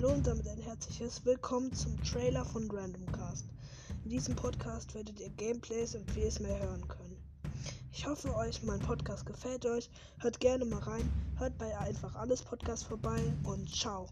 Hallo und damit ein herzliches Willkommen zum Trailer von Randomcast. In diesem Podcast werdet ihr Gameplays und vieles mehr hören können. Ich hoffe euch, mein Podcast gefällt euch. Hört gerne mal rein. Hört bei einfach alles Podcast vorbei und ciao.